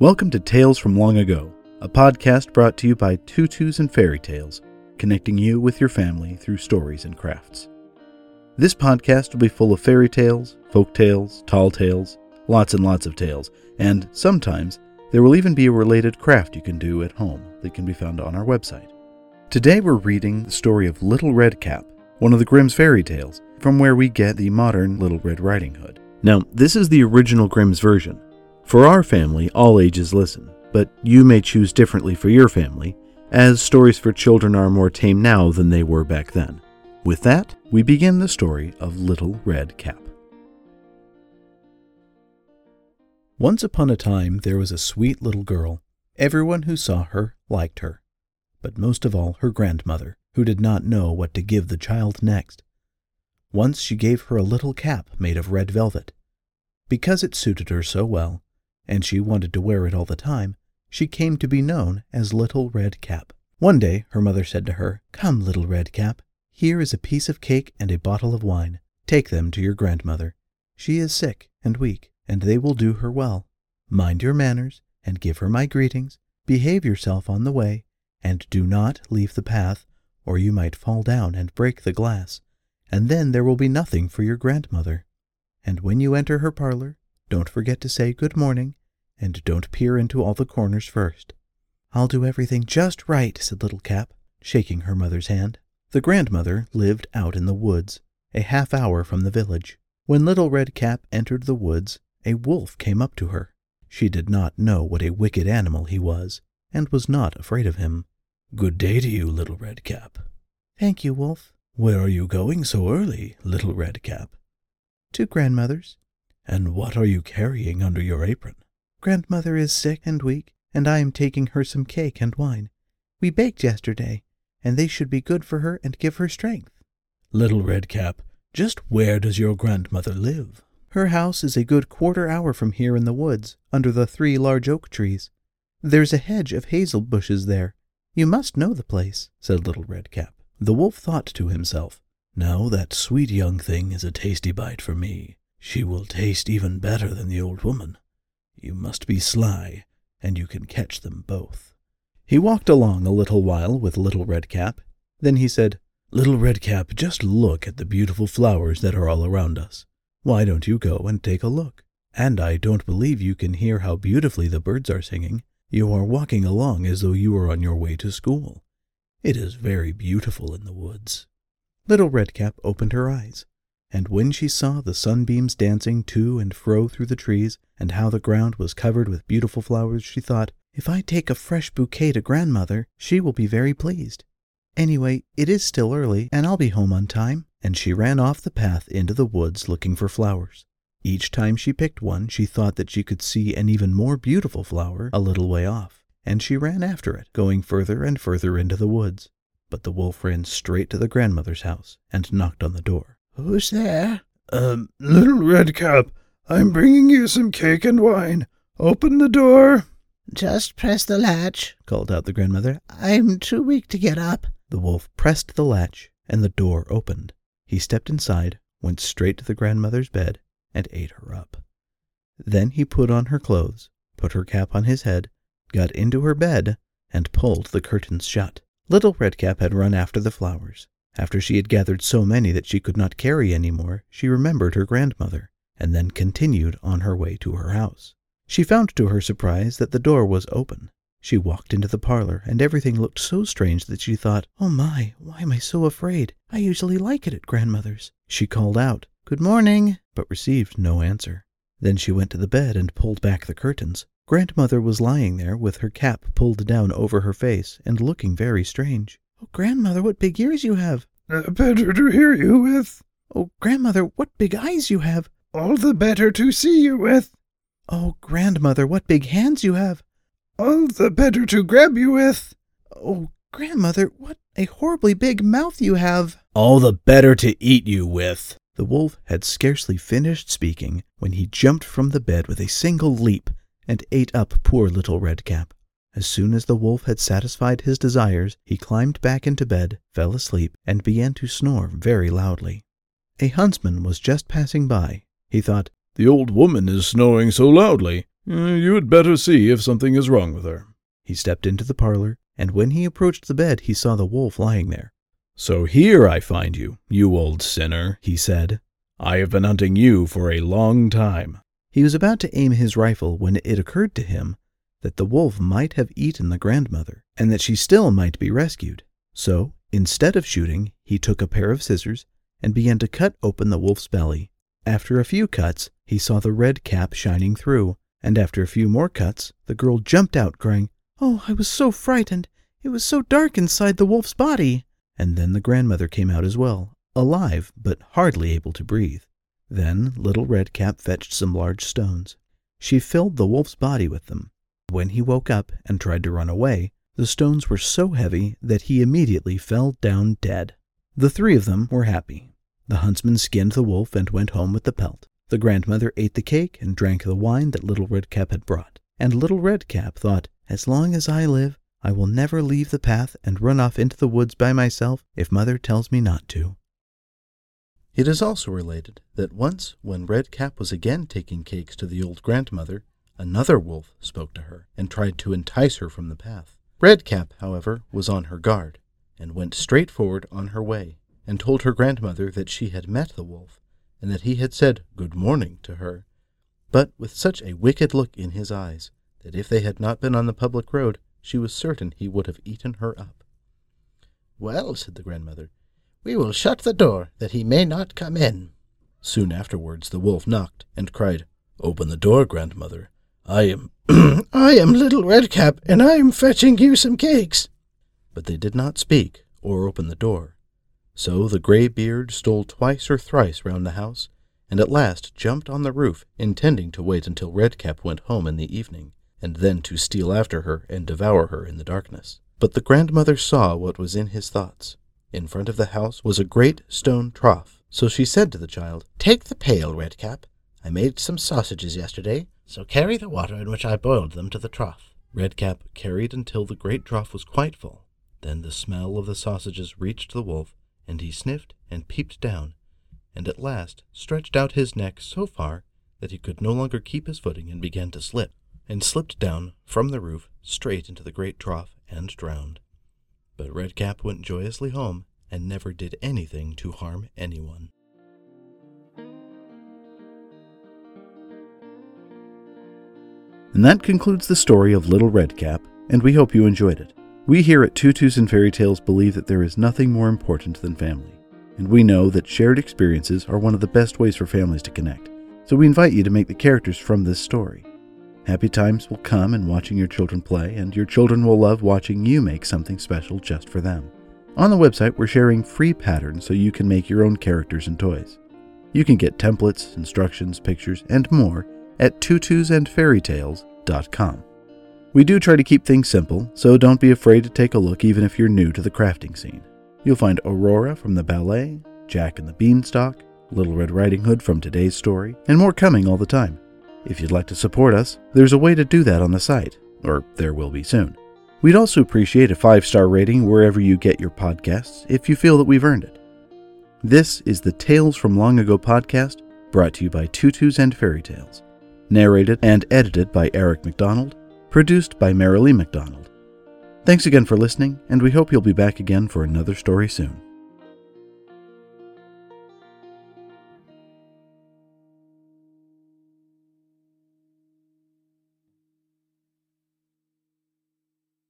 Welcome to Tales from Long Ago, a podcast brought to you by Tutus and Fairy Tales, connecting you with your family through stories and crafts. This podcast will be full of fairy tales, folk tales, tall tales, lots and lots of tales, and sometimes there will even be a related craft you can do at home that can be found on our website. Today we're reading the story of Little Red Cap, one of the Grimm's fairy tales, from where we get the modern Little Red Riding Hood. Now, this is the original Grimm's version. For our family, all ages listen, but you may choose differently for your family, as stories for children are more tame now than they were back then. With that, we begin the story of Little Red Cap. Once upon a time, there was a sweet little girl. Everyone who saw her liked her, but most of all her grandmother, who did not know what to give the child next. Once she gave her a little cap made of red velvet. Because it suited her so well, and she wanted to wear it all the time, she came to be known as Little Red Cap. One day her mother said to her, Come, Little Red Cap, here is a piece of cake and a bottle of wine. Take them to your grandmother. She is sick and weak, and they will do her well. Mind your manners, and give her my greetings. Behave yourself on the way, and do not leave the path, or you might fall down and break the glass, and then there will be nothing for your grandmother. And when you enter her parlor, don't forget to say good morning and don't peer into all the corners first. I'll do everything just right, said Little Cap, shaking her mother's hand. The grandmother lived out in the woods, a half hour from the village. When Little Red Cap entered the woods, a wolf came up to her. She did not know what a wicked animal he was, and was not afraid of him. Good day to you, Little Red Cap. Thank you, Wolf. Where are you going so early, Little Red Cap? To grandmother's. And what are you carrying under your apron? Grandmother is sick and weak, and I am taking her some cake and wine. We baked yesterday, and they should be good for her and give her strength. Little Red Cap, just where does your grandmother live? Her house is a good quarter hour from here in the woods, under the three large oak trees. There's a hedge of hazel bushes there. You must know the place, said Little Red Cap. The wolf thought to himself, Now that sweet young thing is a tasty bite for me. She will taste even better than the old woman. You must be sly, and you can catch them both. He walked along a little while with Little Red Cap. Then he said, Little Red Cap, just look at the beautiful flowers that are all around us. Why don't you go and take a look? And I don't believe you can hear how beautifully the birds are singing. You are walking along as though you were on your way to school. It is very beautiful in the woods. Little Red Cap opened her eyes and when she saw the sunbeams dancing to and fro through the trees, and how the ground was covered with beautiful flowers, she thought, If I take a fresh bouquet to grandmother, she will be very pleased. Anyway, it is still early, and I'll be home on time. And she ran off the path into the woods looking for flowers. Each time she picked one, she thought that she could see an even more beautiful flower a little way off, and she ran after it, going further and further into the woods. But the wolf ran straight to the grandmother's house and knocked on the door. Who's there? Um, Little Red Cap, I'm bringing you some cake and wine. Open the door. Just press the latch, called out the grandmother. I'm too weak to get up. The wolf pressed the latch, and the door opened. He stepped inside, went straight to the grandmother's bed, and ate her up. Then he put on her clothes, put her cap on his head, got into her bed, and pulled the curtains shut. Little Red Cap had run after the flowers, after she had gathered so many that she could not carry any more, she remembered her grandmother, and then continued on her way to her house. She found to her surprise that the door was open. She walked into the parlor, and everything looked so strange that she thought, Oh my, why am I so afraid? I usually like it at grandmother's. She called out, Good morning, but received no answer. Then she went to the bed and pulled back the curtains. Grandmother was lying there with her cap pulled down over her face and looking very strange. Oh, grandmother, what big ears you have! Uh, better to hear you with. Oh, grandmother, what big eyes you have! All the better to see you with. Oh, grandmother, what big hands you have! All the better to grab you with. Oh, grandmother, what a horribly big mouth you have! All the better to eat you with. The wolf had scarcely finished speaking when he jumped from the bed with a single leap and ate up poor little Red Cap. As soon as the wolf had satisfied his desires, he climbed back into bed, fell asleep, and began to snore very loudly. A huntsman was just passing by. He thought, The old woman is snoring so loudly. Uh, you had better see if something is wrong with her. He stepped into the parlor, and when he approached the bed, he saw the wolf lying there. So here I find you, you old sinner, he said. I have been hunting you for a long time. He was about to aim his rifle when it occurred to him that the wolf might have eaten the grandmother, and that she still might be rescued. So, instead of shooting, he took a pair of scissors and began to cut open the wolf's belly. After a few cuts, he saw the red cap shining through, and after a few more cuts, the girl jumped out, crying, Oh, I was so frightened! It was so dark inside the wolf's body! And then the grandmother came out as well, alive, but hardly able to breathe. Then Little Red Cap fetched some large stones. She filled the wolf's body with them. When he woke up and tried to run away, the stones were so heavy that he immediately fell down dead. The three of them were happy. The huntsman skinned the wolf and went home with the pelt. The grandmother ate the cake and drank the wine that Little Red Cap had brought. And Little Red Cap thought, As long as I live, I will never leave the path and run off into the woods by myself if mother tells me not to. It is also related that once, when Red Cap was again taking cakes to the old grandmother, another wolf spoke to her and tried to entice her from the path. Red Cap, however, was on her guard, and went straight forward on her way, and told her grandmother that she had met the wolf, and that he had said good morning to her, but with such a wicked look in his eyes that if they had not been on the public road, she was certain he would have eaten her up. Well, said the grandmother, we will shut the door, that he may not come in. Soon afterwards the wolf knocked, and cried, Open the door, grandmother. I am I am Little Redcap, and I am fetching you some cakes. But they did not speak or open the door. So the grey beard stole twice or thrice round the house, and at last jumped on the roof, intending to wait until Redcap went home in the evening, and then to steal after her and devour her in the darkness. But the grandmother saw what was in his thoughts. In front of the house was a great stone trough, so she said to the child, Take the pail, Redcap. I made some sausages yesterday, so carry the water in which I boiled them to the trough. Redcap carried until the great trough was quite full. Then the smell of the sausages reached the wolf, and he sniffed and peeped down, and at last stretched out his neck so far that he could no longer keep his footing and began to slip, and slipped down from the roof straight into the great trough and drowned. But Redcap went joyously home and never did anything to harm anyone. And that concludes the story of Little Redcap, and we hope you enjoyed it. We here at Tutus and Fairy Tales believe that there is nothing more important than family, and we know that shared experiences are one of the best ways for families to connect. So we invite you to make the characters from this story. Happy times will come in watching your children play, and your children will love watching you make something special just for them. On the website, we're sharing free patterns so you can make your own characters and toys. You can get templates, instructions, pictures, and more at tutusandfairytales.com. We do try to keep things simple, so don't be afraid to take a look even if you're new to the crafting scene. You'll find Aurora from the ballet, Jack and the Beanstalk, Little Red Riding Hood from today's story, and more coming all the time. If you'd like to support us, there's a way to do that on the site, or there will be soon. We'd also appreciate a five star rating wherever you get your podcasts if you feel that we've earned it. This is the Tales from Long Ago podcast, brought to you by Tutus and Fairy Tales narrated and edited by Eric McDonald, produced by Marilee McDonald. Thanks again for listening, and we hope you'll be back again for another story soon.